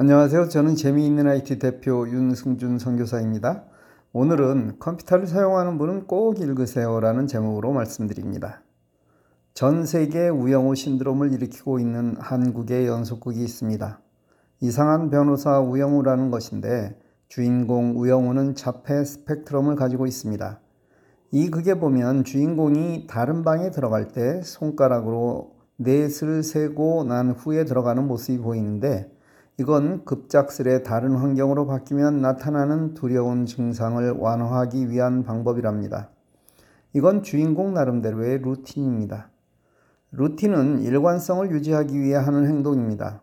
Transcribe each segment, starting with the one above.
안녕하세요. 저는 재미있는 IT 대표 윤승준 선교사입니다. 오늘은 컴퓨터를 사용하는 분은 꼭 읽으세요 라는 제목으로 말씀드립니다. 전 세계 우영우 신드롬을 일으키고 있는 한국의 연속극이 있습니다. 이상한 변호사 우영우라는 것인데 주인공 우영우는 자폐 스펙트럼을 가지고 있습니다. 이 극에 보면 주인공이 다른 방에 들어갈 때 손가락으로 넷을 세고 난 후에 들어가는 모습이 보이는데 이건 급작스레 다른 환경으로 바뀌면 나타나는 두려운 증상을 완화하기 위한 방법이랍니다. 이건 주인공 나름대로의 루틴입니다. 루틴은 일관성을 유지하기 위해 하는 행동입니다.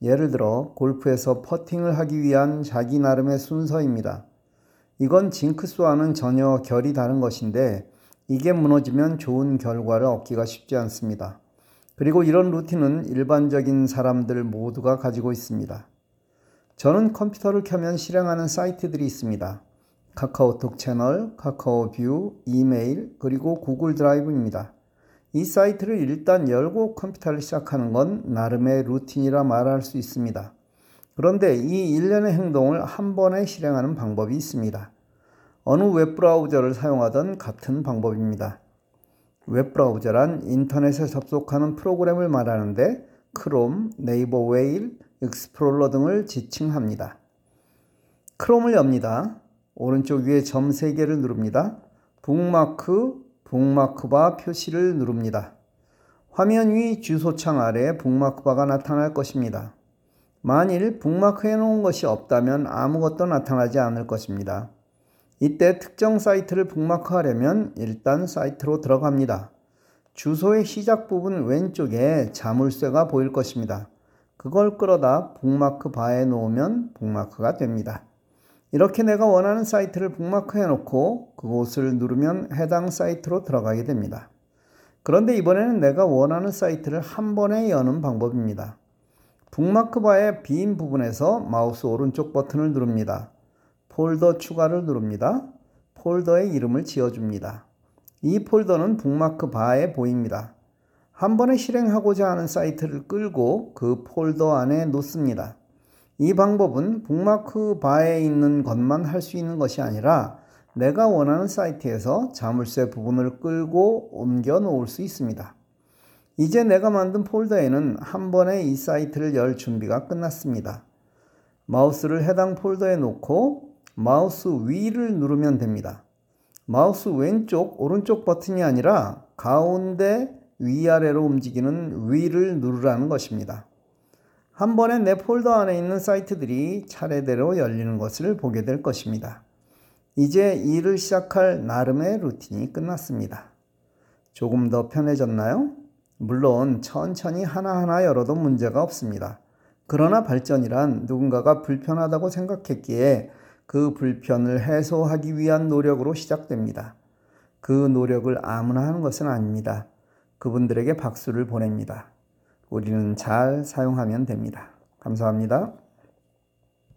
예를 들어 골프에서 퍼팅을 하기 위한 자기 나름의 순서입니다. 이건 징크스와는 전혀 결이 다른 것인데 이게 무너지면 좋은 결과를 얻기가 쉽지 않습니다. 그리고 이런 루틴은 일반적인 사람들 모두가 가지고 있습니다. 저는 컴퓨터를 켜면 실행하는 사이트들이 있습니다. 카카오톡 채널, 카카오 뷰, 이메일, 그리고 구글 드라이브입니다. 이 사이트를 일단 열고 컴퓨터를 시작하는 건 나름의 루틴이라 말할 수 있습니다. 그런데 이 일련의 행동을 한 번에 실행하는 방법이 있습니다. 어느 웹브라우저를 사용하던 같은 방법입니다. 웹브라우저란 인터넷에 접속하는 프로그램을 말하는데 크롬, 네이버 웨일, 익스플로러 등을 지칭합니다. 크롬을 엽니다. 오른쪽 위에 점 3개를 누릅니다. 북마크, 북마크바 표시를 누릅니다. 화면 위 주소창 아래 북마크바가 나타날 것입니다. 만일 북마크해 놓은 것이 없다면 아무것도 나타나지 않을 것입니다. 이때 특정 사이트를 북마크하려면 일단 사이트로 들어갑니다. 주소의 시작 부분 왼쪽에 자물쇠가 보일 것입니다. 그걸 끌어다 북마크 바에 놓으면 북마크가 됩니다. 이렇게 내가 원하는 사이트를 북마크해 놓고 그곳을 누르면 해당 사이트로 들어가게 됩니다. 그런데 이번에는 내가 원하는 사이트를 한 번에 여는 방법입니다. 북마크 바의 빈 부분에서 마우스 오른쪽 버튼을 누릅니다. 폴더 추가를 누릅니다. 폴더의 이름을 지어줍니다. 이 폴더는 북마크 바에 보입니다. 한 번에 실행하고자 하는 사이트를 끌고 그 폴더 안에 놓습니다. 이 방법은 북마크 바에 있는 것만 할 수 있는 것이 아니라 내가 원하는 사이트에서 자물쇠 부분을 끌고 옮겨 놓을 수 있습니다. 이제 내가 만든 폴더에는 한 번에 이 사이트를 열 준비가 끝났습니다. 마우스를 해당 폴더에 놓고 마우스 휠을 누르면 됩니다. 마우스 왼쪽, 오른쪽 버튼이 아니라 가운데 위아래로 움직이는 휠을 누르라는 것입니다. 한 번에 내 폴더 안에 있는 사이트들이 차례대로 열리는 것을 보게 될 것입니다. 이제 일을 시작할 나름의 루틴이 끝났습니다. 조금 더 편해졌나요? 물론 천천히 하나하나 열어도 문제가 없습니다. 그러나 발전이란 누군가가 불편하다고 생각했기에 그 불편을 해소하기 위한 노력으로 시작됩니다. 그 노력을 아무나 하는 것은 아닙니다. 그분들에게 박수를 보냅니다. 우리는 잘 사용하면 됩니다. 감사합니다.